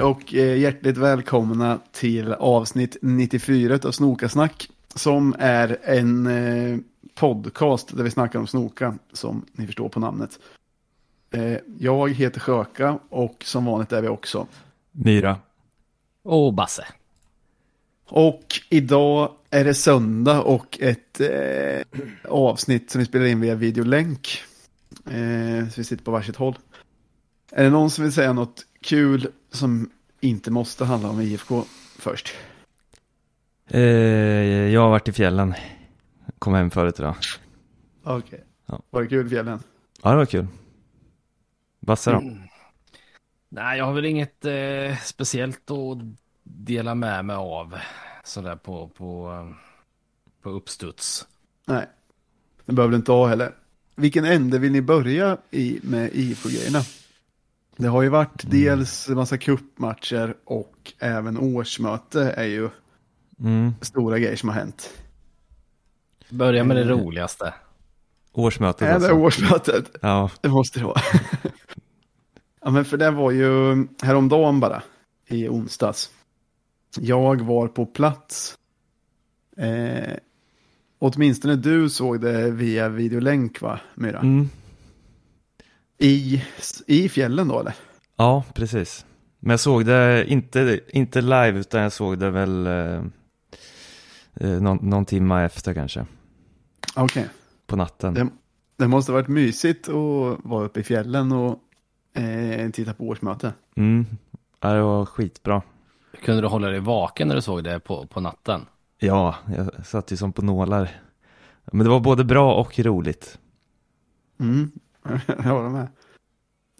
Hej och eh, hjärtligt välkomna till avsnitt 94 av Snokasnack som är en eh, podcast där vi snackar om snoka som ni förstår på namnet. Eh, jag heter Sjöka och som vanligt är vi också. Myra. Och Basse. Och idag är det söndag och ett eh, avsnitt som vi spelar in via videolänk. Eh, så vi sitter på varsitt håll. Är det någon som vill säga något kul som inte måste handla om IFK först? Eh, jag har varit i fjällen. Kom hem förut idag. Okej. Okay. Ja. Var det kul i fjällen? Ja, det var kul. Basse då? Mm. Nej, jag har väl inget eh, speciellt att dela med mig av sådär på, på, på uppstuds. Nej, det behöver du inte ha heller. Vilken ände vill ni börja i med IFK-grejerna? Det har ju varit mm. dels massa kuppmatcher och även årsmöte är ju mm. stora grejer som har hänt. Börja med det mm. roligaste. Årsmötet Är alltså. det årsmötet? Ja. Det måste det vara. ja, men för det var ju häromdagen bara, i onsdags. Jag var på plats. Eh, åtminstone du såg det via videolänk va, Myra? Mm. I, I fjällen då eller? Ja, precis. Men jag såg det inte, inte live utan jag såg det väl eh, eh någon, någon timma efter kanske. Okej. Okay. På natten. Det, det måste ha varit mysigt att vara uppe i fjällen och eh, titta på årsmöte. Mm, ja, det var skitbra. Kunde du hålla dig vaken när du såg det på, på natten? Ja, jag satt ju som på nålar. Men det var både bra och roligt. Mm, jag håller med.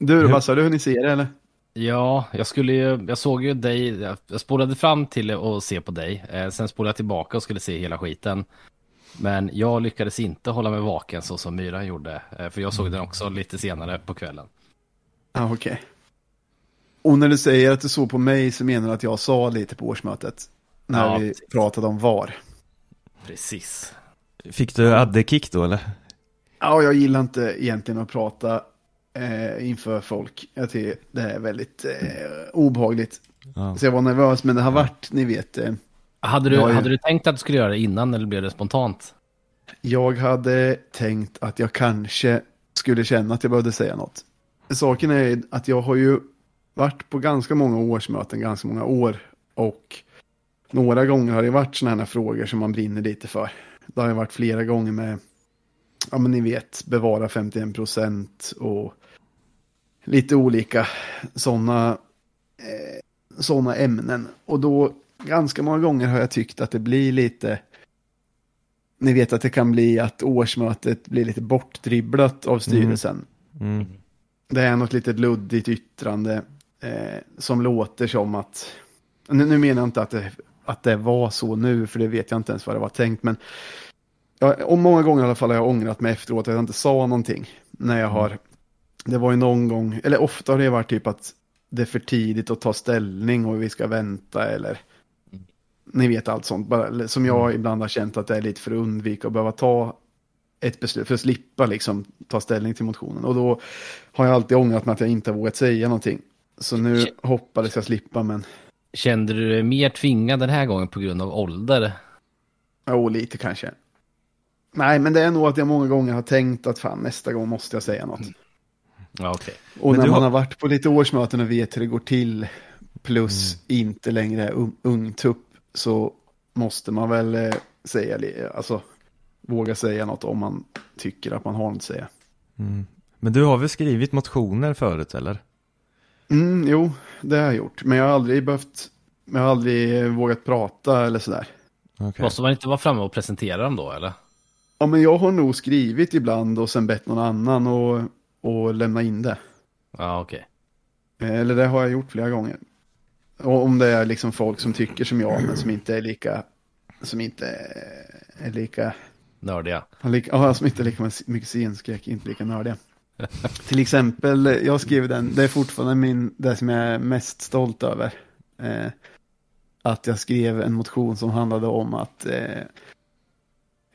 Du, Basse, har du hunnit se det eller? Ja, jag skulle ju, jag såg ju dig, jag spolade fram till att se på dig, eh, sen spolade jag tillbaka och skulle se hela skiten. Men jag lyckades inte hålla mig vaken så som Myra gjorde, eh, för jag såg den också lite senare på kvällen. Ja, ah, okej. Okay. Och när du säger att du såg på mig så menar du att jag sa lite på årsmötet. När ja, vi precis. pratade om VAR. Precis. Fick du addekick då eller? Ja, jag gillar inte egentligen att prata eh, inför folk. Jag tycker det är väldigt eh, obehagligt. Ja. Så jag var nervös, men det har varit, ni vet. Eh, hade, du, jag, hade du tänkt att du skulle göra det innan eller blev det spontant? Jag hade tänkt att jag kanske skulle känna att jag behövde säga något. Saken är att jag har ju varit på ganska många årsmöten, ganska många år. Och några gånger har det varit sådana här frågor som man brinner lite för. Det har ju varit flera gånger med, ja men ni vet, bevara 51 procent och lite olika sådana eh, såna ämnen. Och då ganska många gånger har jag tyckt att det blir lite, ni vet att det kan bli att årsmötet blir lite bortdribblat av styrelsen. Mm. Mm. Det är något litet luddigt yttrande eh, som låter som att, nu, nu menar jag inte att det, att det var så nu, för det vet jag inte ens vad det var tänkt, men ja, och många gånger i alla fall har jag ångrat mig efteråt att jag inte sa någonting när jag har, det var ju någon gång, eller ofta har det varit typ att det är för tidigt att ta ställning och vi ska vänta eller ni vet allt sånt, bara, som jag mm. ibland har känt att det är lite för att undvika att behöva ta ett beslut, för att slippa liksom ta ställning till motionen. Och då har jag alltid ångrat mig att jag inte har vågat säga någonting. Så nu hoppades jag slippa, men... Kände du dig mer tvingad den här gången på grund av ålder? Jo, lite kanske. Nej, men det är nog att jag många gånger har tänkt att fan, nästa gång måste jag säga något. Ja, okay. Och men när man har... har varit på lite årsmöten och vet hur det går till, plus mm. inte längre är ungtupp, så måste man väl eh, säga, alltså våga säga något om man tycker att man har något att säga. Mm. Men du har väl skrivit motioner förut eller? Mm, jo, det har jag gjort. Men jag har aldrig behövt, jag har aldrig vågat prata eller sådär. Okay. Måste man inte vara framme och presentera dem då eller? Ja, men jag har nog skrivit ibland och sen bett någon annan och, och lämna in det. Ja, okej. Okay. Eller det har jag gjort flera gånger. Och om det är liksom folk som tycker som jag, men som inte är lika, som inte är lika... Nördiga. Ja, som inte är lika mycket scenskräck, inte lika nördiga. Till exempel, jag skrev den, det är fortfarande min, det som jag är mest stolt över. Eh, att jag skrev en motion som handlade om att eh,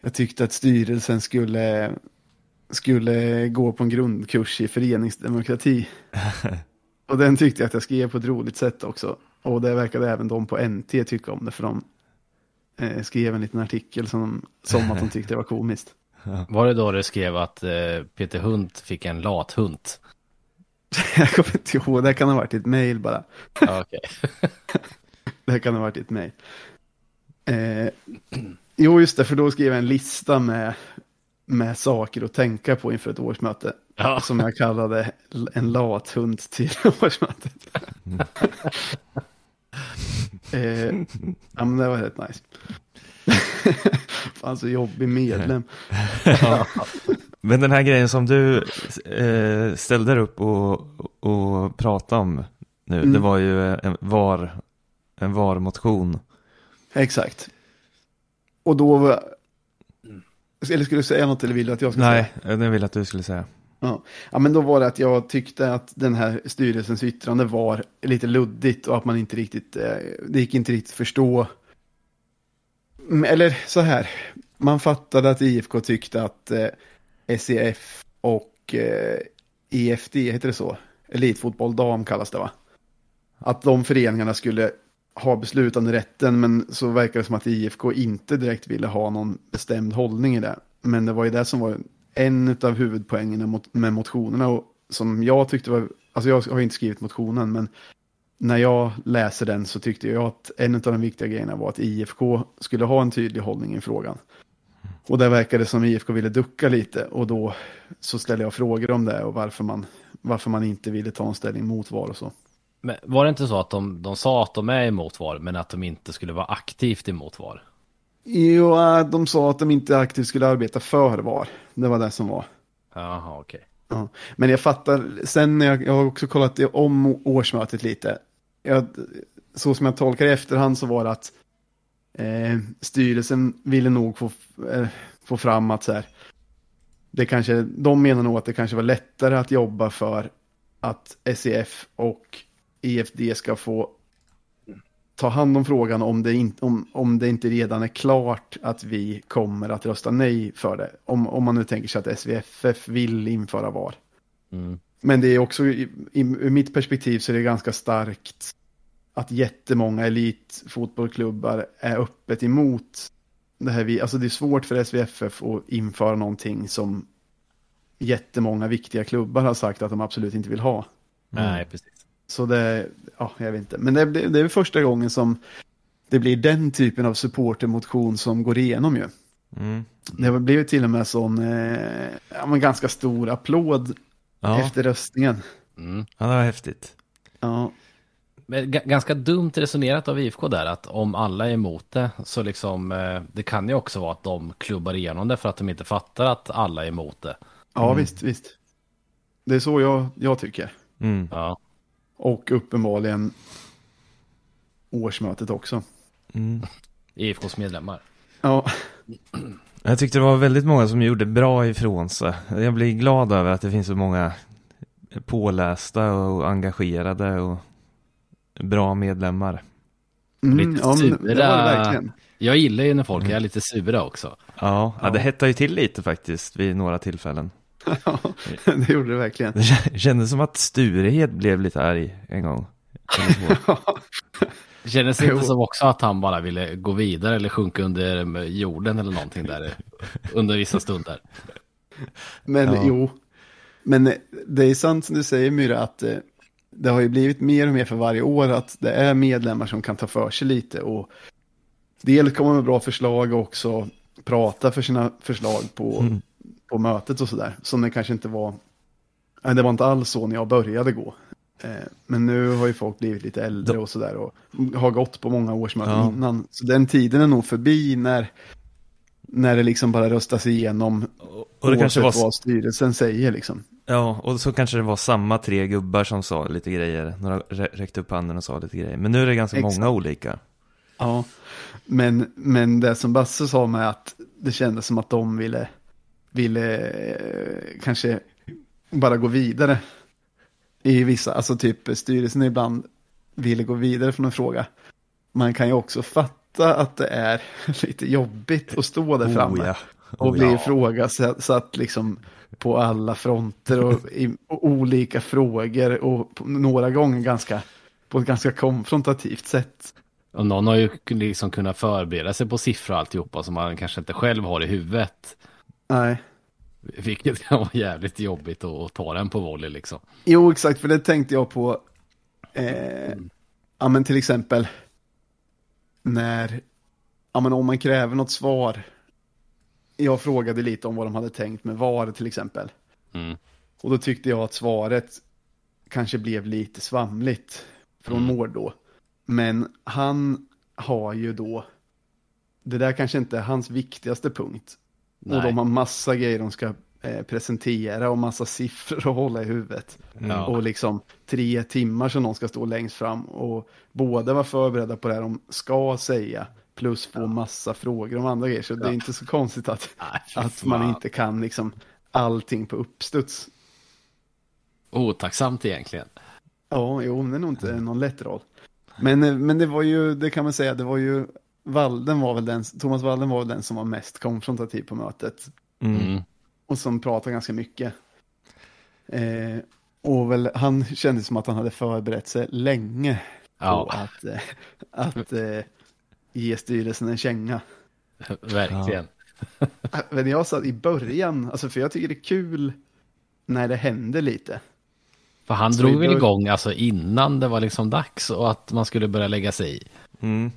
jag tyckte att styrelsen skulle, skulle gå på en grundkurs i föreningsdemokrati. Och den tyckte jag att jag skrev på ett roligt sätt också. Och det verkade även de på NT tycka om det, för de eh, skrev en liten artikel som, som att de tyckte det var komiskt. Var det då du skrev att eh, Peter Hunt fick en lathund? jag kommer inte ihåg, det kan ha varit ett mejl bara. Okej. Det kan ha varit ett mejl. Eh, jo, just det, för då skrev jag en lista med, med saker att tänka på inför ett årsmöte. Ja. Som jag kallade en lathund till årsmötet. eh, ja, men det var rätt nice. Fan så jobbig medlem. Men den här grejen som du eh, ställde upp och, och pratade om nu, Mm. det var ju en VAR, en VAR-motion. Exakt. Och då var... Eller skulle du säga något eller vill du att jag ska säga? Nej, det vill att du skulle säga. Ja. ja, men då var det att jag tyckte att den här styrelsens yttrande var lite luddigt och att man inte riktigt, eh, det gick inte riktigt förstå. Mm, Eller så här, man fattade att IFK tyckte att eh, SEF och eh, EFD, heter det så? Elitfotboll dam kallas det va? Att de föreningarna skulle ha beslutande rätten men så verkar det som att IFK inte direkt ville ha någon bestämd hållning i det. Men det var ju det som var en av huvudpoängerna mot, med motionerna och som jag tyckte var, alltså jag har inte skrivit motionen men när jag läser den så tyckte jag att en av de viktiga grejerna var att IFK skulle ha en tydlig hållning i frågan. Och där verkade det som IFK ville ducka lite och då så ställde jag frågor om det och varför man, varför man inte ville ta en ställning mot VAR och så. Men var det inte så att de, de sa att de är emot VAR, men att de inte skulle vara aktivt emot VAR? Jo, äh, de sa att de inte aktivt skulle arbeta för VAR. Det var det som var. Jaha, okej. Ja. Men jag fattar, sen när jag, jag har också kollat om årsmötet lite. Jag, så som jag tolkar i efterhand så var det att eh, styrelsen ville nog få, eh, få fram att så här, det kanske, de menar nog att det kanske var lättare att jobba för att SEF och EFD ska få ta hand om frågan om det, in, om, om det inte redan är klart att vi kommer att rösta nej för det. Om, om man nu tänker sig att SVFF vill införa VAR. Mm. Men det är också, i, i, ur mitt perspektiv så är det ganska starkt att jättemånga elitfotbollklubbar är öppet emot det här. Vi, alltså det är svårt för SVFF att införa någonting som jättemånga viktiga klubbar har sagt att de absolut inte vill ha. Nej, precis. Så det, ja, jag vet inte. Men det, det det är första gången som det blir den typen av supportermotion som går igenom ju. Mm. Det blev ju till och med sån, eh, ja, men ganska stor applåd Ja, efter röstningen. Mm. ja, det var häftigt. Ja, Men ga- ganska dumt resonerat av IFK där, att om alla är emot det, så liksom, eh, det kan ju också vara att de klubbar igenom det för att de inte fattar att alla är emot det. ja visst, visst. Det är så jag, jag tycker. Mm. Ja, Och uppenbarligen årsmötet också. Mm. IFKs medlemmar. Ja, Jag tyckte det var väldigt många som gjorde bra ifrån sig. Jag blir glad över att det finns så många pålästa och engagerade och bra medlemmar. mm, Lite ja men det var det sura. verkligen. Jag gillar ju när folk är lite sura också. Ja, ja. Ja. det hettade ju till lite faktiskt vid några tillfällen. Ja, det gjorde det verkligen. Det kä- kändes som att Sturehed blev lite arg en gång. Så. Kändes det inte Jo. som också att han bara ville gå vidare eller sjunka under jorden eller någonting där under vissa stunder? Men Ja. jo, men det är sant som du säger Myra att eh, det har ju blivit mer och mer för varje år att det är medlemmar som kan ta för sig lite och dels komma med bra förslag och också prata för sina förslag på, Mm. På mötet och sådär. Som det kanske inte var, nej, det var inte alls så när jag började gå. Eh, Men nu har ju folk blivit lite äldre och sådär och har gått på många årsmöten Ja. innan. Så den tiden är nog förbi när, när det liksom bara röstas igenom Och det kanske var, vad styrelsen säger liksom. ja, och så kanske det var samma tre gubbar som sa lite grejer. Några rä- räckte upp handen och sa lite grejer. Men nu är det ganska Exakt. många olika. Ja. Men, men det som Basse sa med att det kändes som att de ville, ville eh, kanske bara gå vidare. I vissa, alltså typ styrelsen ibland ville gå vidare från en fråga. Man kan ju också fatta att det är lite jobbigt att stå där framme. Oh, ja. Och Oh, blir ja. ifrågasatt liksom på alla fronter och i och olika frågor och på, några gånger ganska på ett ganska konfrontativt sätt. Och någon har ju liksom kunnat förbereda sig på siffror och alltihopa som man kanske inte själv har i huvudet. Nej. Vilket kan vara jävligt jobbigt att, ta den på volley liksom. Jo, exakt, för det tänkte jag på. Eh, ja, men till exempel när, ja, men om man kräver något svar. Jag frågade lite om vad de hade tänkt med VAR till exempel. Mm. Och då tyckte jag att svaret kanske blev lite svamligt från Mm. Mård då. Men han har ju då, det där kanske inte är hans viktigaste punkt. Nej. Och de har massa grejer de ska eh, presentera och massa siffror att hålla i huvudet. Ja. Och liksom tre timmar som någon ska stå längst fram och båda var förberedda på det här de ska säga. Plus få massa frågor om andra grejer. Så det är inte så konstigt att, Nej, att man inte kan liksom allting på uppstuds. Otacksamt egentligen. Ja, jo, det är nog inte någon lätt roll. Men, eh, men det var ju, det kan man säga, det var ju, Walden var väl den, Thomas Walden var väl den som var mest konfrontativ på mötet. Mm. Mm. Och som pratade ganska mycket. Eh, och väl, han kände som att han hade förberett sig länge på Ja, att, eh, att eh, ge styrelsen en känga. verkligen. Men jag sa i början, alltså för jag tycker det är kul när det händer lite. För han Så drog i väl igång alltså innan det var liksom dags och att man skulle börja lägga sig i. Mm.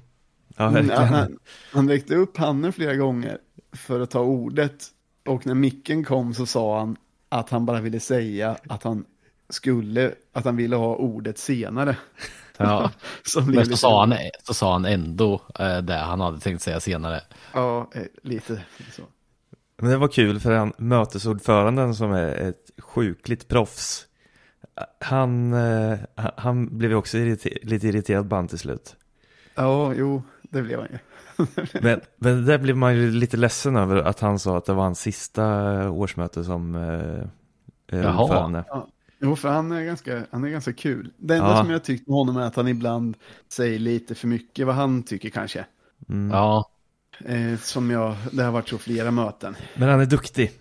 Ja, Mm, verkligen. han, han räckte upp handen flera gånger för att ta ordet. Och när micken kom så sa han att han bara ville säga att han skulle, att han ville ha ordet senare. Ja. Men så sa han, så sa han ändå eh, det han hade tänkt säga senare. Ja, eh, lite så. Men det var kul för han, mötesordföranden som är ett sjukligt proffs. Han, eh, han- blev också irriter- lite irriterad på till slut. Ja, jo, det blev han ju. Men, men där blev man ju lite ledsen över att han sa att det var hans sista årsmöte som eh, eh, Jaha. ordförande. Jo, för han är ganska, han är ganska kul. Det enda Ja. som jag tyckt med honom är att han ibland säger lite för mycket vad han tycker kanske. Mm. Ja, Eh, som jag, det har varit så flera möten. Men han är duktig.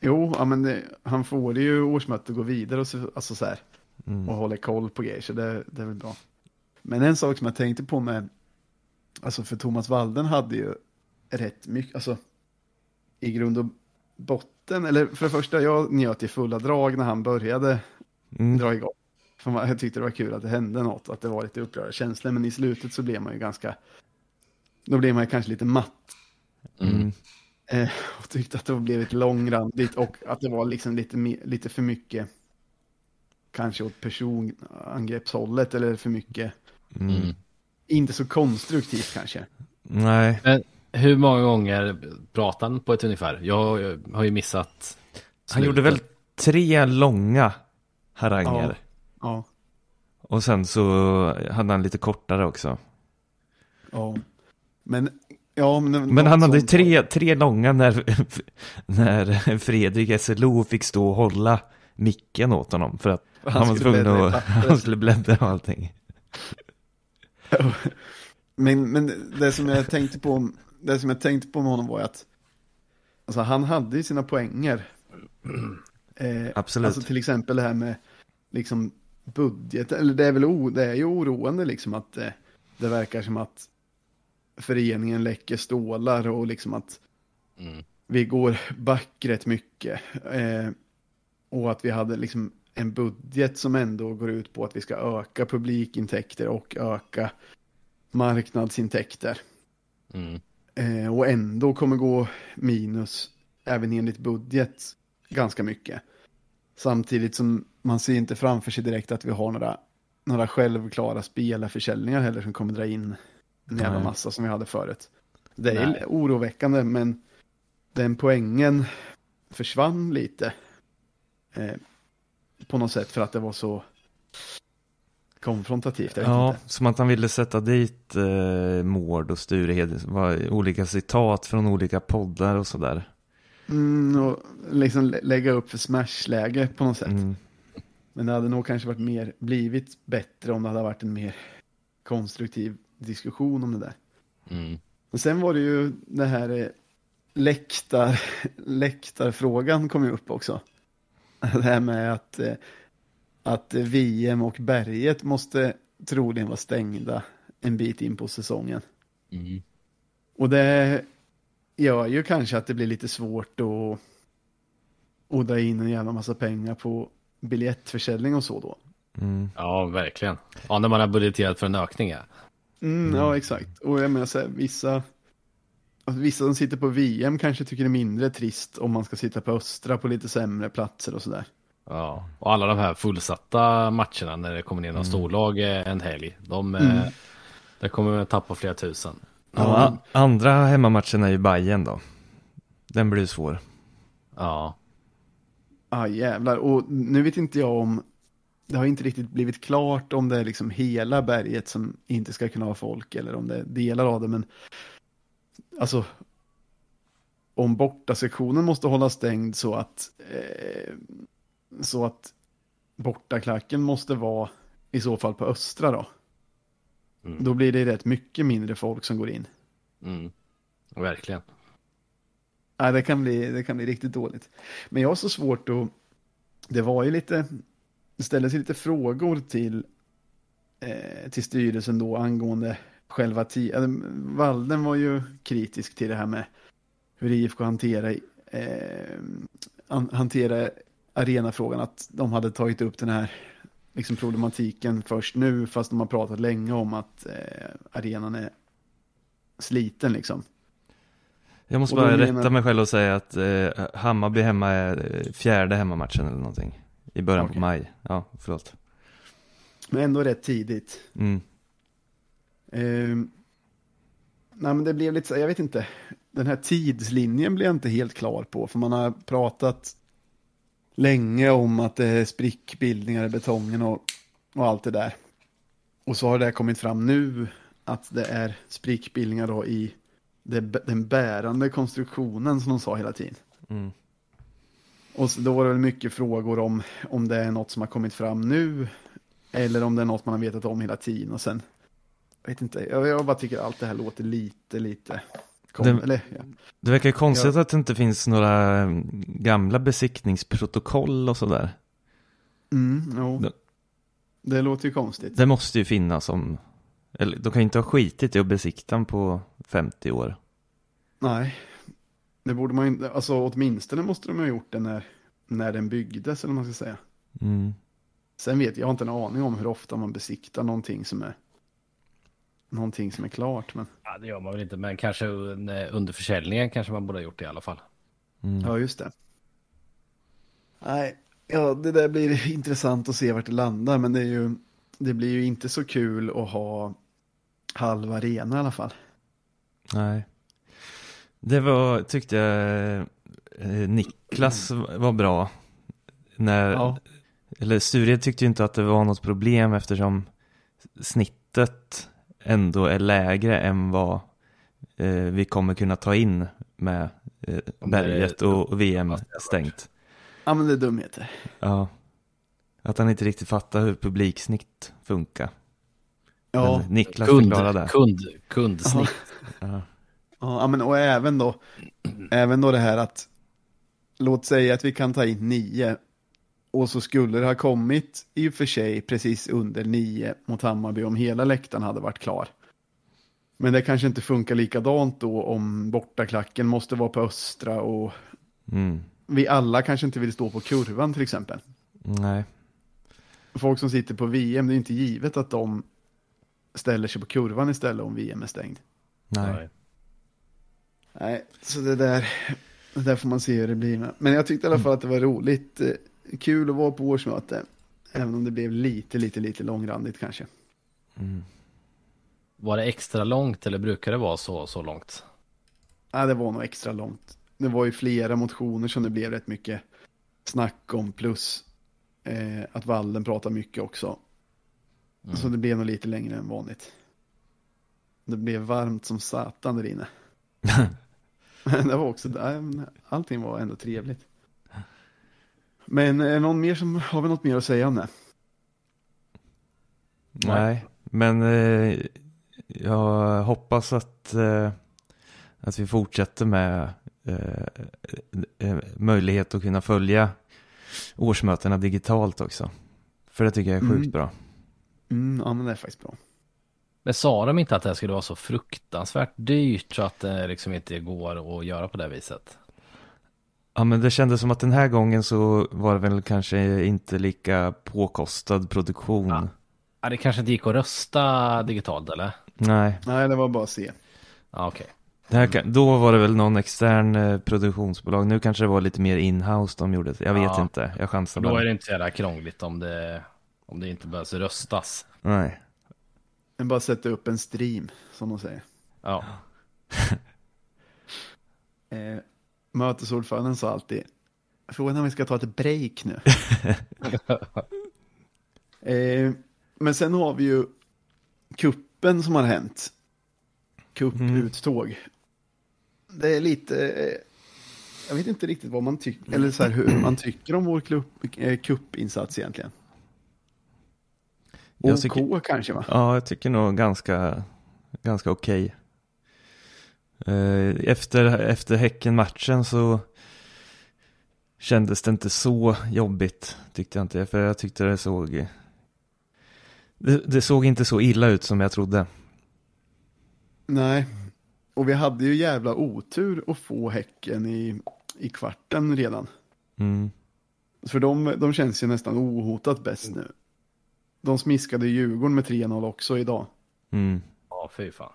Jo, ja, men det, han får det ju årsmötet att gå vidare och så, alltså så här, Mm. och håller koll på grejer, så det, det är väl bra. Men en sak som jag tänkte på med, alltså för Thomas Walden hade ju rätt mycket, alltså i grund och botten, eller för det första, jag njöt i fulla drag när han började Mm. dra igång. För man- jag tyckte det var kul att det hände något, att det var lite upprörda känslor, men i slutet så blev man ju ganska, då blev man ju kanske lite matt. Mm. Eh, och tyckte att det blev lite långrandigt och att det var liksom lite, lite för mycket kanske åt personangreppshållet eller för mycket, Mm. Inte så konstruktivt kanske. Nej, hur många gånger pratade han på ett ungefär? Jag, jag har ju missat. han gjorde väl tre långa haranger. Ja, Och sen så hade han lite kortare också. ja. Men, ja, men, Men han hade sånt- tre, tre långa när, när Fredrik SLO fick stå och hålla micken åt honom. För att Han han, var tvungen att, han skulle bläddra och allting. Men, men det som jag tänkte på, det som jag tänkte på med honom var att alltså, han hade ju sina poänger. Eh, Absolut. Alltså till exempel det här med liksom budget, eller det är väl o, det är ju oroande liksom att eh, det verkar som att föreningen läcker stålar och liksom att Mm. vi går back rätt mycket. Eh, och att vi hade liksom en budget som ändå går ut på att vi ska öka publikintäkter och öka marknadsintäkter. Mm. Eh, och ändå kommer gå minus även enligt budget ganska mycket. Samtidigt som man ser inte framför sig direkt att vi har några, några självklara spelarförsäljningar heller som kommer dra in en jävla massa som vi hade förut. Det är Nej. oroväckande men den poängen försvann lite. Eh, på något sätt för att det var så konfrontativt. Jag vet Ja, inte. som att han ville sätta dit eh, Mård och Sturehed. var olika citat från olika poddar och sådär. Mm, och liksom lä- lägga upp för smashläge på något sätt. Mm. Men det hade nog kanske varit mer, blivit bättre om det hade varit en mer konstruktiv diskussion om det där. Mm. Och sen var det ju det här, eh, läktar, läktarfrågan kom ju upp också. Det här med att, eh, att VM och berget måste troligen vara stängda en bit in på säsongen. Mm. Och det gör ju kanske att det blir lite svårt att, dra in en jävla massa pengar på biljettförsäljning och så då. Mm. Ja, verkligen. Ja, när man har budgeterat för en ökning. Ja. Mm, Ja, exakt. Och jag menar så här, vissa, alltså, vissa som sitter på VM kanske tycker det är mindre trist om man ska sitta på Östra på lite sämre platser och sådär. Ja, och alla de här fullsatta matcherna när det kommer ner några storlag eh, en helg. De, Mm. eh, där kommer man tappa flera tusen. Ja, a- andra hemmamatchen är ju Bayern då. Den blir svår. Ja, Ah, jävlar. Och nu vet inte jag om, det har inte riktigt blivit klart om det är liksom hela berget som inte ska kunna ha folk eller om det är delar av det, men alltså om bortasektionen måste hålla stängd så att eh, så att bortaklacken måste vara i så fall på östra då. Mm. Då blir det rätt mycket mindre folk som går in. mm. verkligen. Nej, det kan, bli, det kan bli riktigt dåligt. Men jag har så svårt att... Det var ju lite... Det ställdes lite frågor till, eh, till styrelsen då angående själva tiden. Valden var ju kritisk till det här med hur IFK hanterar, eh, an- hanterar arenafrågan. Att de hade tagit upp den här liksom problematiken först nu fast de har pratat länge om att eh, arenan är sliten liksom. Jag måste bara menar- rätta mig själv och säga att eh, Hammarby hemma är eh, fjärde hemmamatchen eller någonting. I början Okej. på maj. Ja, förlåt. Men ändå rätt tidigt. Mm. Ehm, nej men det blev lite så, jag vet inte. Den här tidslinjen blev jag inte helt klar på. För man har pratat länge om att det är sprickbildningar i betongen och, och allt det där. Och så har det kommit fram nu att det är sprickbildningar då i det, den bärande konstruktionen som de sa hela tiden. Mm. Och så, då var det väl mycket frågor om om det är något som har kommit fram nu eller om det är något man har vetat om hela tiden och sen vet inte, jag, jag bara tycker allt det här låter lite, lite kom, Det- eller, ja. Det verkar ju konstigt att det inte finns några mm, gamla besiktningsprotokoll och sådär. mm, jo. Det- Det låter ju konstigt. Det måste ju finnas om, eller de kan ju inte ha skitit i att besikta den på 50 år. Nej, det borde man inte, alltså åtminstone måste de ha gjort det när, när den byggdes eller vad man ska säga. Mm. Sen vet jag, jag har inte en aning om hur ofta man besiktar någonting som är någonting som är klart, men Ja, det gör man väl inte, men kanske un- under försäljningen kanske man borde ha gjort det i alla fall. Mm. Ja, just det. Nej, ja, det där blir intressant att se vart det landar, men det är ju, det blir ju inte så kul att ha halv arena i alla fall. Nej. Det var, tyckte jag, eh, Niklas var bra. När, Ja. eller Sture tyckte ju inte att det var något problem eftersom snittet ändå är lägre än vad eh, vi kommer kunna ta in med eh, berget och, och VM stängt. Ja, men det är dumheter. Ja. Att han inte riktigt fattar hur publiksnitt funkar. Ja, Men Niklas Kund, förklarade det. kund, kundsnitt. Ja. ja men och även då, även då det här att, låt säga att vi kan ta in nio, och så skulle det ha kommit i och för sig precis under nio mot Hammarby om hela läktaren hade varit klar. Men det kanske inte funkar likadant då om bortaklacken måste vara på östra och Mm. vi alla kanske inte vill stå på kurvan till exempel. Nej. Folk som sitter på VM, det är inte givet att de ställer sig på kurvan istället om VM är stängd. Nej. Nej, så det där, det där får man se hur det blir med. Men jag tyckte i alla fall att det var roligt. Kul att vara på årsmöte. Även om det blev lite, lite, lite långrandigt kanske. Mm. Var det extra långt eller brukar det vara så, så långt? Ja, det var nog extra långt. Det var ju flera motioner som det blev rätt mycket snack om. Plus eh, att Wallen pratar mycket också. Mm. Så det blev nog lite längre än vanligt. Det blev varmt som satan där inne. Men det var också, allting var ändå trevligt. Men är någon mer som, har vi något mer att säga om det? Nej, men eh, jag hoppas att, eh, att vi fortsätter med eh, eh, möjlighet att kunna följa årsmötena digitalt också. För det tycker jag är sjukt Mm. bra. Mm, ja, men det är faktiskt bra. Men sa de inte att det här skulle vara så fruktansvärt dyrt så att det liksom inte går att göra på det viset? Ja men det kändes som att den här gången så var det väl kanske inte lika påkostad produktion. Ja. Ja, det kanske inte gick att rösta digitalt eller? Nej, Nej, det var bara att se. Ja, okej. det här, kan- då var det väl någon extern eh, produktionsbolag. Nu kanske det var lite mer inhouse de gjorde. Jag vet Ja. inte, jag chansar Då bara. är det inte så jävla krångligt om det, om det inte behövs röstas. Nej. Men bara sätta upp en stream, som de säger. Ja, Eh, mötesordföranden sa alltid, frågan är om vi ska ta ett break nu. eh, men sen har vi ju kuppen som har hänt. Kupputtåg. Det är lite, eh, jag vet inte riktigt vad man tycker, eller så här, hur man tycker om vår klubb, eh, kuppinsats egentligen. OK tycker- kanske va? Ja, jag tycker nog ganska, ganska okej. Eh, Efter, efter Häcken-matchen så kändes det inte så jobbigt, tyckte jag inte. För jag tyckte det såg... Det, det såg inte så illa ut som jag trodde. Nej, och vi hade ju jävla otur att få Häcken i, i kvarten redan. Mm. För de, de känns ju nästan ohotat bäst nu. De smiskade Djurgården med 3-0 också idag. Mm. ja fy fan.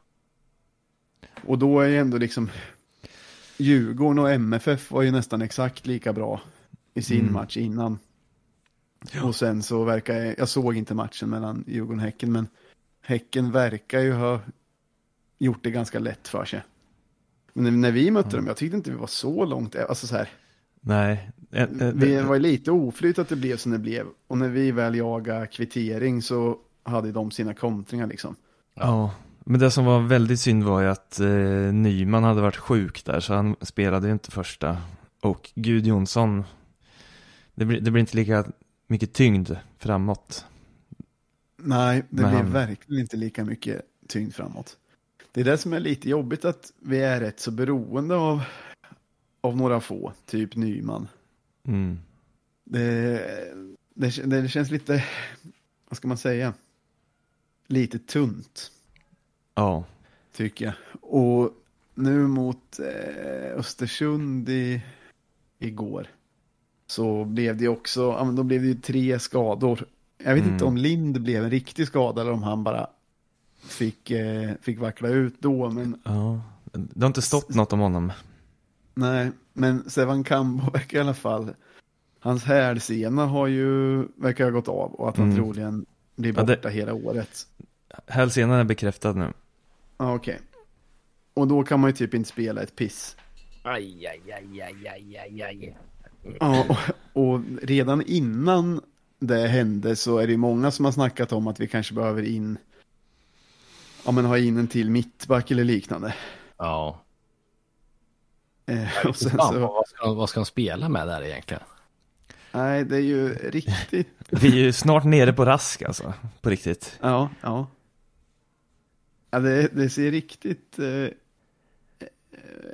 Och då är ju ändå liksom Djurgården och MFF var ju nästan exakt lika bra i sin Mm. match innan. Och sen så verkar jag, jag såg inte matchen mellan Djurgården och Häcken, men Häcken verkar ju ha gjort det ganska lätt för sig. Men när vi mötte dem, jag tyckte inte vi var så långt, alltså så här, Nej. Eh, eh, vi var ju lite oflyt att det blev som det blev. Och när vi väl jagade kvittering så hade de sina kontringar liksom. Ja, men det som var väldigt synd var ju att eh, Nyman hade varit sjuk där, så han spelade ju inte första. Och Gud Jonsson, det blir, det blir inte lika mycket tyngd framåt. Nej, det Men han- verkligen inte lika mycket tyngd framåt. Det är det som är lite jobbigt att vi är rätt så beroende av, av några få, typ Nyman. Mm. Det, det, det känns lite, vad ska man säga, lite tunt Ja, tycker jag. Och nu mot eh, Östersund i, igår så blev det också, ja, men då blev det ju tre skador. Jag vet Mm. inte om Lind blev en riktig skada eller om han bara fick, eh, fick vackla ut då. Men ja. Det har inte stått något om honom. nej, men Sevan Kambo verkar i alla fall, hans hälsena har ju, verkar ha gått av och att han Mm. troligen blir Ja, det- borta hela året. Hälsenan är bekräftad nu. Ja, okej. Och då kan man ju typ inte spela ett piss. Aj, aj, aj, aj, aj, aj, aj. Ja, och, och redan innan det hände så är det många som har snackat om att vi kanske behöver in, ja men ha in en till mittback eller liknande. Ja. Eh, och sen så, vad, ska, vad ska de spela med där egentligen? nej det är ju riktigt, Vi är ju snart nere på rask alltså, på riktigt. ja, ja. Ja, det, det ser riktigt, eh, eh,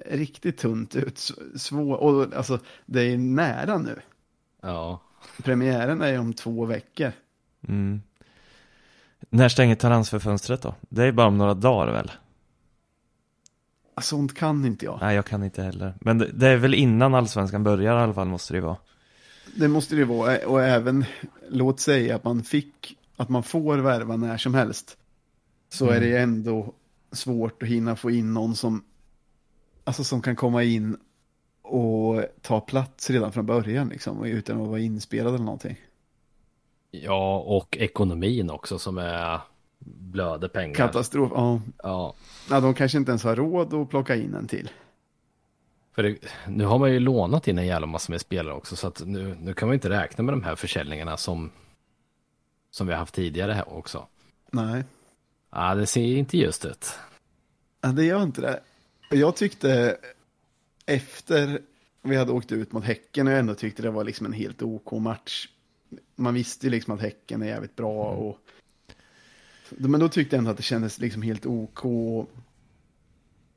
riktigt tunt ut. Svår, och alltså det är nära nu. Ja. Premiären är om två veckor. Mm. När stänger transferfönstret då? Det är bara om några dagar väl? Sånt kan inte jag. Nej, jag kan inte heller. Men det, det är väl innan allsvenskan börjar i alla fall måste det ju vara. Det måste det ju vara. Och även, låt säga att man fick, att man får värva när som helst. Så är det ju ändå svårt att hinna få in någon som, alltså som kan komma in och ta plats redan från början liksom. Utan att vara inspelad eller någonting. Ja, och ekonomin också som är blöder pengar. Katastrof, ja. Ja, ja. De kanske inte ens har råd att plocka in en till. för det, nu har man ju lånat in en jävla massa med spelare också så att nu, nu kan man inte räkna med de här försäljningarna som, som vi har haft tidigare också. Nej, Ja, det ser inte just ut. ja, det gör inte det. Jag tyckte efter vi hade åkt ut mot Häcken och jag ändå tyckte det var liksom en helt OK match. Man visste ju liksom att Häcken är jävligt bra och men då tyckte jag ändå att det kändes liksom helt OK.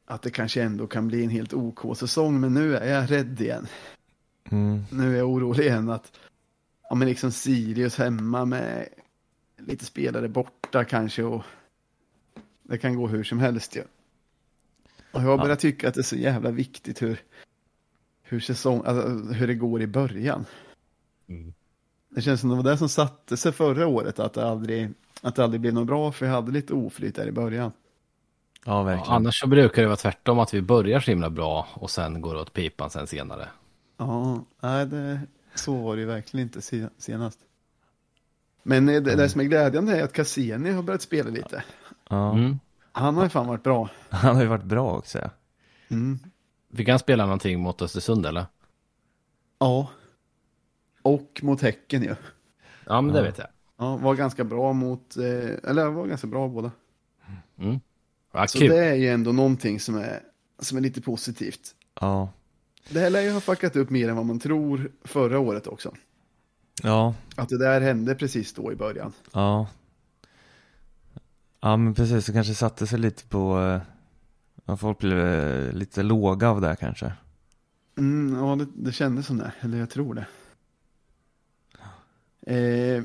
att det kanske ändå kan bli en helt OK-säsong, men nu är jag rädd igen. Mm. Nu är jag orolig igen att, ja men liksom Sirius hemma med lite spelare borta kanske och det kan gå hur som helst ju. Och jag har Ja. tycka att det är så jävla viktigt hur, hur, säsong, alltså, hur det går i början. Mm. Det känns som det var det som satte sig förra året, att det aldrig, att det aldrig blev något bra, för jag hade lite oflyt där i början. Ja, Ja, verkligen. annars så brukar det vara tvärtom, att vi börjar så himla bra och sen går det åt pipan sen senare. Ja, nej, det, så var det ju verkligen inte se- senast. Men det, det som är glädjande är att Cassini har börjat spela lite. Ja. Mm. Han har ju fan varit bra. Han har ju varit bra också. Ja. Mm. Fick han spela någonting mot Östersund eller? Ja. Och mot Häcken ju. Ja, men det Ja. vet jag. Ja, var ganska bra mot, eh, eller var ganska bra båda. Mm. Ja, Så kul. det är ju ändå någonting som är, som är lite positivt. Ja. Det här lär ju ha fuckat upp mer än vad man tror förra året också. Ja. Att det där hände precis då i början. Ja. Ja, men precis. Det kanske satte sig lite på... eh, Att folk blev eh, lite låga av det här kanske. Mm, ja, det, det kändes som det, eller jag tror det. Eh,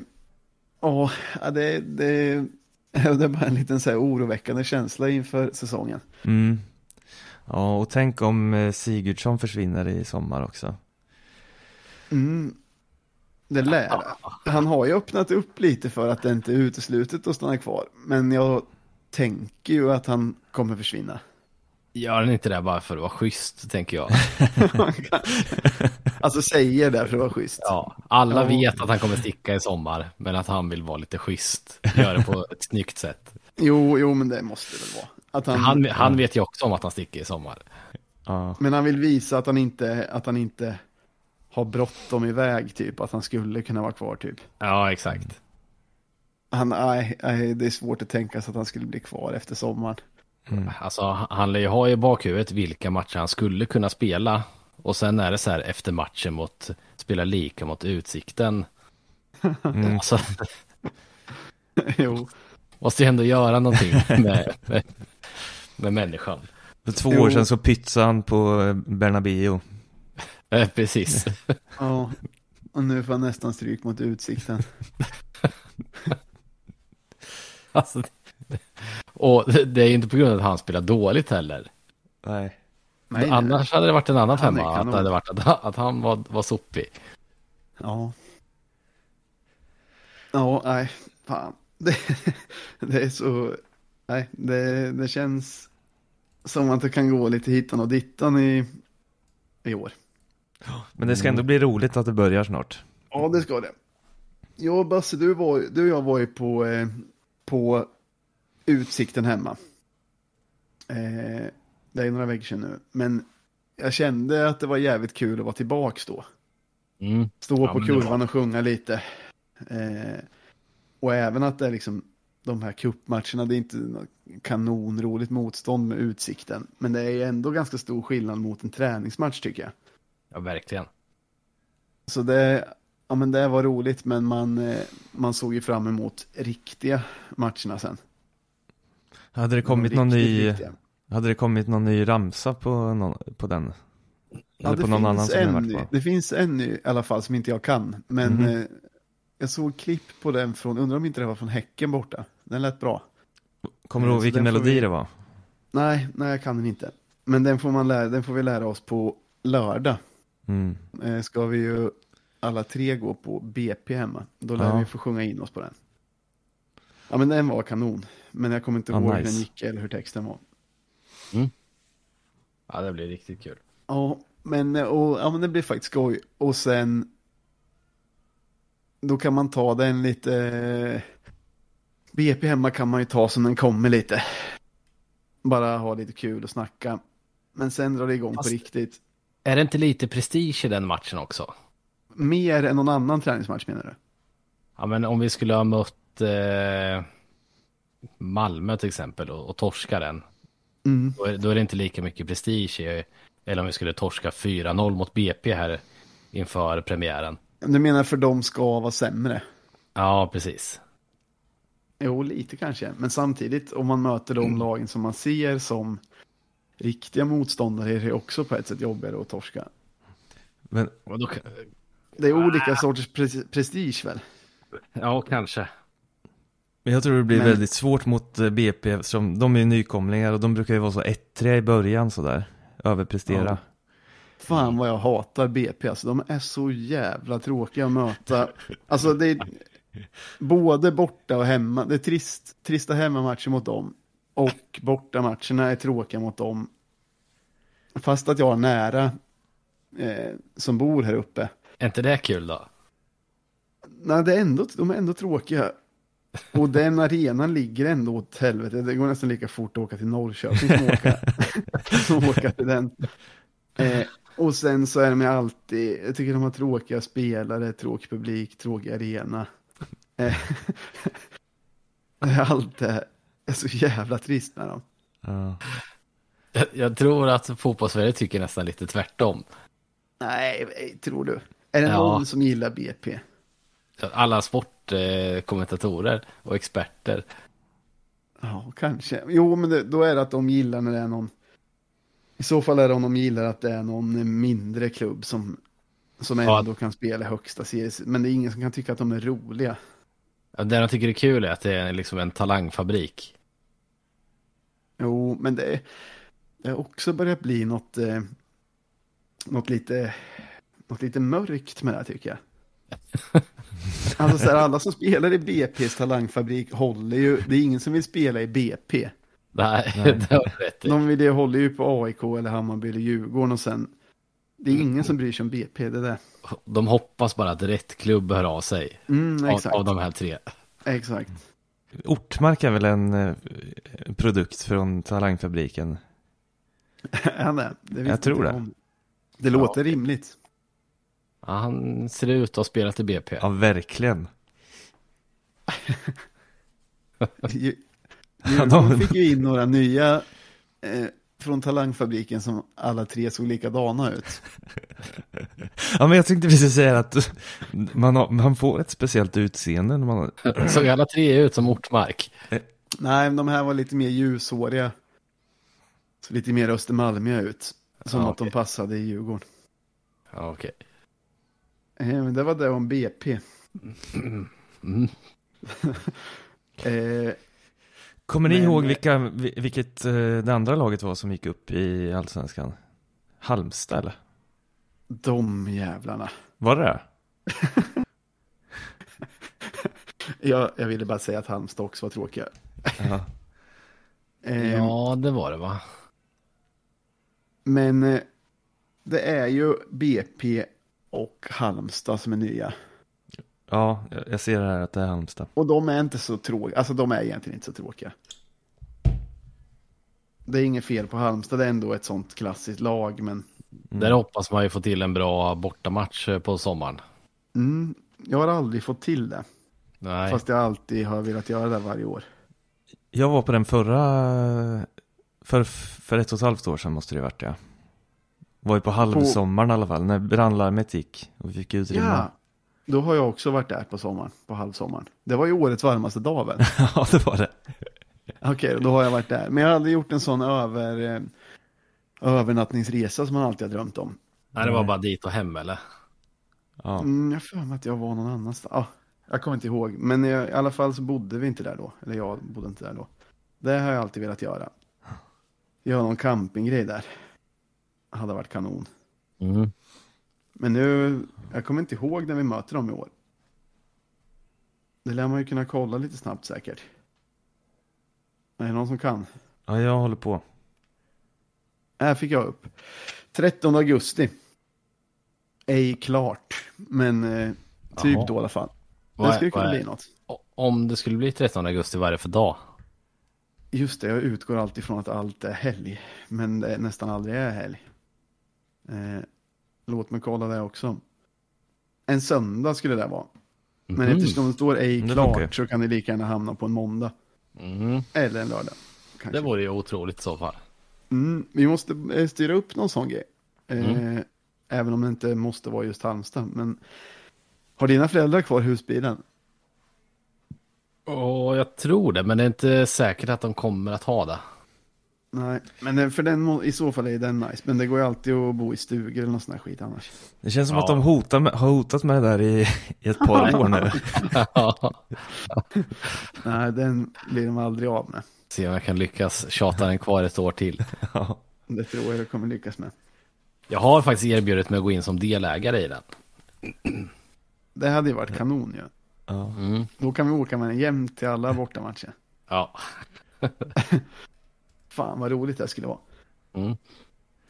ja, ja, det, det, det är bara en liten så här oroväckande känsla inför säsongen. Mm. Ja, och tänk om eh, Sigurdsson försvinner i sommar också. Mm, det lär. Han har ju öppnat upp lite för att det inte är uteslutet att stanna kvar. Men jag tänker ju att han kommer försvinna. Gör han inte det bara för att vara schysst, tänker jag. alltså säger det för att vara schysst. Ja, alla Ja. vet att han kommer sticka i sommar, men att han vill vara lite schysst. Gör det på ett snyggt sätt. Jo, jo, men det måste det väl vara. Att han, Han, han vet ju också om att han sticker i sommar. Ja. Men han vill visa att han inte, att han inte har bråttom iväg, typ. Att han skulle kunna vara kvar, typ. Ja, exakt. Han, nej, nej, det är svårt att tänka sig att han skulle bli kvar efter sommaren. Mm. Alltså, han lär ju ha i bakhuvudet vilka matcher han skulle kunna spela. Och sen är det så här efter matchen mot, spela lika mot Utsikten. Mm. Alltså, jo, måste ju ändå göra någonting med, med, med människan. För två Jo. år sedan så pytsade han på eh, Bernabéu. Eh, precis. ja. Och nu får han nästan stryk mot utsikten. Alltså, och det är ju inte på grund av att han spelar dåligt heller. Nej. Nej. Annars hade det varit en annan femma, att det hade varit att, att han var, var sopig. Ja. Ja, nej, fan. Det, det är så, nej, det, det känns som att det kan gå lite hittan och dittan i, i år. Men det ska ändå bli roligt att det börjar snart. Ja, det ska det. Ja, Basse, du, var, du och jag var ju på, eh, på Utsikten hemma. Eh, det är några veckor sedan nu, men jag kände att det var jävligt kul att vara tillbaks då. Mm. Stå Ja, på kurvan och sjunga lite. Eh, och även att det är liksom de här cupmatcherna, det är inte något kanonroligt motstånd med utsikten. Men det är ändå ganska stor skillnad mot en träningsmatch tycker jag. Ja, verkligen. Så det, ja, men det var roligt, men man, eh, man såg ju fram emot riktiga matcherna sen. Hade det kommit De någon ny, riktiga. hade det kommit någon ny ramsa på, någon, på den? Ja, Eller det på någon annan finns som en, varit ny- på? Det finns en ny, i alla fall som inte jag kan. Men Mhm. eh, jag såg klipp på den från, undrar om inte det var från Häcken borta. Den lät bra. Kommer du ihåg Så vilken melodi vi- det var? Nej, nej jag kan den inte. Men den får, man lära, den får vi lära oss på lördag. Mm. Eh, ska vi ju alla tre gå på BP hemma. Då lär Ja. vi få sjunga in oss på den. Ja men den var kanon. Men jag kommer inte Ja, ihåg hur nice. den gick eller hur texten var. Ja, det blir riktigt kul. Ja, men, och, ja, men det blir faktiskt skoj. Och sen då kan man ta den lite BP hemma kan man ju ta som den kommer lite. Bara ha lite kul och snacka. Men sen drar det igång Fast- på riktigt. Är det inte lite prestige i den matchen också? Mer än någon annan träningsmatch menar du? Ja, men om vi skulle ha mött eh, Malmö till exempel och, och torska den, Mm. då är, då är det inte lika mycket prestige. i- Eller om vi skulle torska 4-0 mot BP här inför premiären. Du menar för de ska vara sämre? Ja, precis. Jo, lite kanske. Men samtidigt, om man möter de lagen som man ser som riktiga motståndare är det också på ett sätt jobbigare att torska. Men Det är olika sorters pre- prestige väl? ja, kanske. Men jag tror det blir Men- väldigt svårt mot eh, BP eftersom de är ju nykomlingar och de brukar ju vara så 1-3 i början sådär. Överprestera. Ja. Fan vad jag hatar BP, alltså de är så jävla tråkiga att möta. Alltså det är både borta och hemma, det är trist, trista hemmamatcher mot dem. Och bortamatcherna är tråkiga mot dem. Fast att jag har nära eh, som bor här uppe. Är inte det kul då? Nej, det är ändå, de är ändå tråkiga. Och den arenan ligger ändå åt helvete. Det går nästan lika fort att åka till Norrköping som att åka, som att åka till den. Eh, och sen så är de ju alltid, jag tycker de har tråkiga spelare, tråkig publik, tråkig arena. Eh, det är allt det är så jävla trist med dem. Ja. Jag, jag tror att fotbollssverige tycker nästan lite tvärtom. Nej, eh, tror du? Är det Ja. någon som gillar BP? Alla sportkommentatorer eh, kommentatorer och experter. Ja, kanske. Jo, men det, då är det att de gillar när det är någon... I så fall är det om de gillar att det är någon mindre klubb som, som Ja. ändå kan spela högsta serie. Men det är ingen som kan tycka att de är roliga. Det jag tycker är kul är att det är liksom en talangfabrik. Jo, men det, det har också börjat bli något, eh, något, lite, något lite mörkt med det här tycker jag. Alltså så här, alla som spelar i BP's talangfabrik håller ju, det är ingen som vill spela i BP. Nej, Nej. det har rätt i. De vill det håller ju på AIK eller Hammarby eller Djurgården och sen det är ingen som bryr sig om BP, det där. De hoppas bara att rätt klubb hör av sig. Mm, Av, exakt, av de här tre. exakt. Ortmark är väl en eh, produkt från Talangfabriken? Ja, nej, det Jag tror inte det. om. Det låter rimligt. Ja, han ser ut att ha spelat i BP. Ja, verkligen. Ja, de- fick ju in några nya eh, från Talangfabriken som alla tre såg likadana ut. Ja, men jag tänkte precis säga att man, har, man får ett speciellt utseende när man... Såg alla tre ut som Ortmark? Nej, men de här var lite mer ljushåriga. Så lite mer Östermalmiga ut. Som Ja, att de okej. passade i Djurgården. Ja, okej. Eh, men det var det om BP. Mm. Eh, Kommer ni Men- ihåg vilka, vi- vilket eh, det andra laget var som gick upp i Allsvenskan? Halmstad eller? de jävlarna. Var det det? Jag, jag ville bara säga att Halmstad också var tråkiga. Ja. Eh, Ja, det var det va? Men eh, det är ju BP och Halmstad som är nya. Ja, jag- ser det här att det är Halmstad. Och de är inte så tråkiga. Alltså de är egentligen inte så tråkiga. Det är inget fel på Halmstad. Det är ändå ett sånt klassiskt lag. Men Där hoppas man ju få till en bra bortamatch eh, på sommaren. mm, jag har aldrig fått till det. Nej, Fast jag alltid har velat göra det varje år. Jag var på den förra, för, för ett och ett halvt år sedan måste det ha varit ja. Var ju på halvsommaren i alla fall, när brandlarmet gick och vi fick utrymma. Ja, då har jag också varit där på sommaren. På halvsommaren. Det var ju årets varmaste dag väl? ja, det var det. Okej, då har jag varit där. Men jag har aldrig gjort en sån över, eh, övernattningsresa som man alltid har drömt om. Nej, det var bara dit och hem eller? Ja. Mm, jag för mig att jag var någon annanstans. Ah, jag kommer inte ihåg. Men jag, i alla fall så bodde vi inte där då. Eller jag bodde inte där då. Det har jag alltid velat göra. Göra någon campinggrej där. Hade varit kanon. Mm. Men nu, jag kommer inte ihåg när vi möter dem i år. Det lär man ju kunna kolla lite snabbt säkert. Är det någon som kan? ja, jag håller på. Här fick jag upp. 13 augusti. Ej klart, men eh, typ Jaha. då i alla fall. Det skulle kunna bli något. Om det skulle bli 13 augusti, vad är det för dag? Just det, jag utgår alltid från att allt är helg. Men det nästan aldrig är helg. Eh, låt mig kolla det också. En söndag skulle det vara. Men Mhm. eftersom det står ej klart så kan det lika gärna hamna på en måndag. Mm. Eller en lördag. Kanske. Det vore ju otroligt i så fall. Mm, vi måste eh, styra upp någon sån grej. Eh, Mm. Även om det inte måste vara just Halmstad. Men har dina föräldrar kvar husbilen? Och jag tror det, men det är inte säkert att de kommer att ha det. Nej, men den- för den, i så fall är den nice. Men det går ju alltid att bo i stugor eller någon sån här skit annars. Det känns som Ja. att de hotar med, har hotat med det där i, i ett par år nu. Nej, den blir de aldrig av med. Se om jag kan lyckas tjata den kvar ett år till. Ja. Det tror jag du kommer lyckas med. Jag har faktiskt erbjudit mig att gå in som delägare i den. Det hade ju varit kanon ju. Ja. Mm. Då kan vi åka med den jämt till alla bortamatcher. Ja. Fan vad roligt det skulle vara. Mm.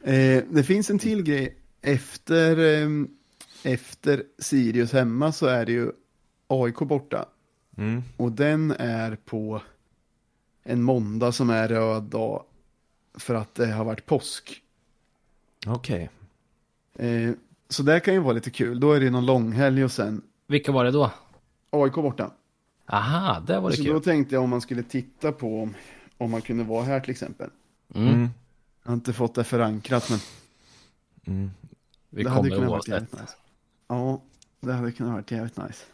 Eh, det finns en till grej. Efter, eh, efter Sirius hemma så är det ju AIK borta. Mm. Och den är på en måndag som är röd dag för att det har varit påsk. Okej. Eh, så det kan ju vara lite kul. Då är det någon långhelg och sen Vilka var det då? AIK borta. Aha, det var det Så kul. då tänkte jag om man skulle titta på om, man kunde vara här till exempel. Mm. Mm. Jag har inte fått det förankrat men Mm. Vi det hade kommer varit oavsett. jävligt nice. Ja, det hade kunnat varit jävligt nice.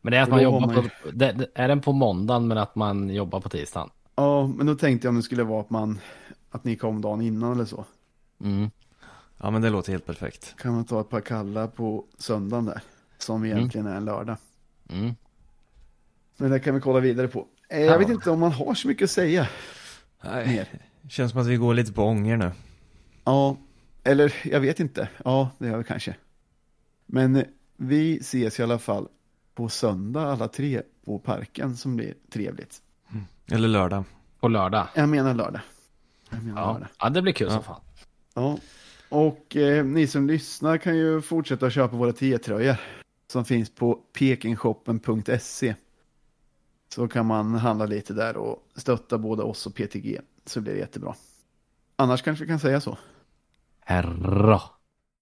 Men det är att man jobbar man på, det, det, är den på måndagen men att man jobbar på tisdagen? Ja, men då tänkte jag om det skulle vara att man att ni kom dagen innan eller så. Mm. Ja men det låter helt perfekt. Kan man ta ett par kalla på söndagen där. Som egentligen är en lördag. Mm. Men det kan vi kolla vidare på. Eh, Ja. Jag vet inte om man har så mycket att säga Nej. mer. Känns som att vi går lite på ånger nu. Ja, eller jag vet inte. Ja, det gör vi kanske. Men eh, vi ses i alla fall på söndag alla tre på parken som blir trevligt. Eller lördag. På lördag? Jag menar lördag. Jag menar Ja, lördag. ja det blir kul Ja. som fan. Ja. Och eh, ni som lyssnar kan ju fortsätta köpa våra T-tröjor som finns på pekingshoppen.se. Så kan man handla lite där och stötta både oss och PTG så blir det jättebra. Annars kanske vi kan säga så. Herra.